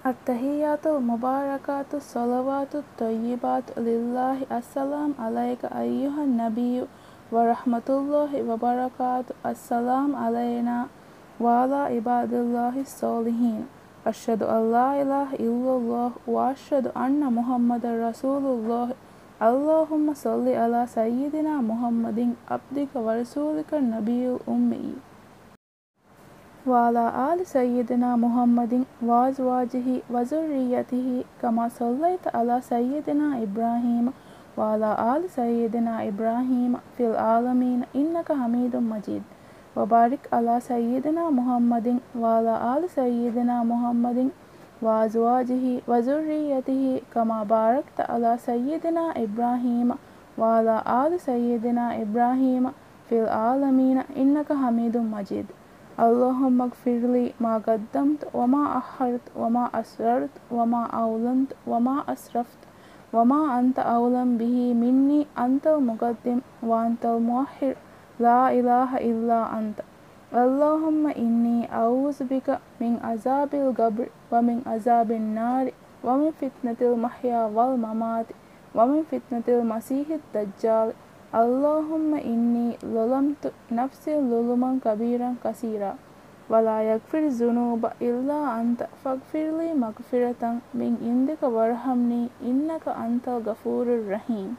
අත්තහියාතු මුබාරකාතු සොලවාතු තොයිබාතු ලිල්ලාහි අස්සලාම් අලයික අයියුහ නබියු වරහමතුල්ලොහි වබරකාතු අස්සලාම් අලයිනා වාලා ඉබාදුල්ලාහි සෝලිහින්. අශ්ෂදු අල්ලා ඉලාහ ඉල්ලුල්ලොහ වාශ්ෂදු අන්න මුහම්මද රසූලුල්ලොහ අල්ලාහුම්ම සොල්ලි අලා සයිදිනා මුහම්මදින් අබ්දික වරසූලික නබියු උම්මෙයි وعلى آل سيدنا محمد وأزواجه وذريته كما صليت على سيدنا إبراهيم وعلى آل سيدنا إبراهيم في العالمين إنك حميد مجيد. وبارك على سيدنا محمد وعلى آل سيدنا محمد وأزواجه وذريته كما باركت على سيدنا إبراهيم وعلى آل سيدنا إبراهيم في العالمين إنك حميد مجيد. اللهم اغفر لي ما قدمت وما أخرت وما أسررت وما أعلنت وما أسرفت وما أنت أعلم به مني. أنت المقدم وأنت المؤخر. لا إله إلا أنت. اللهم إني أعوذ بك من عذاب القبر ومن عذاب النار ومن فتنة المحيا والممات ومن فتنة المسيح الدجال. اللهم إني ظلمت نفسي ظلما كبيرا كثيرا ولا يغفر الذنوب إلا أنت فاغفر لي مغفرة من عندك وارحمني إنك أنت الغفور الرحيم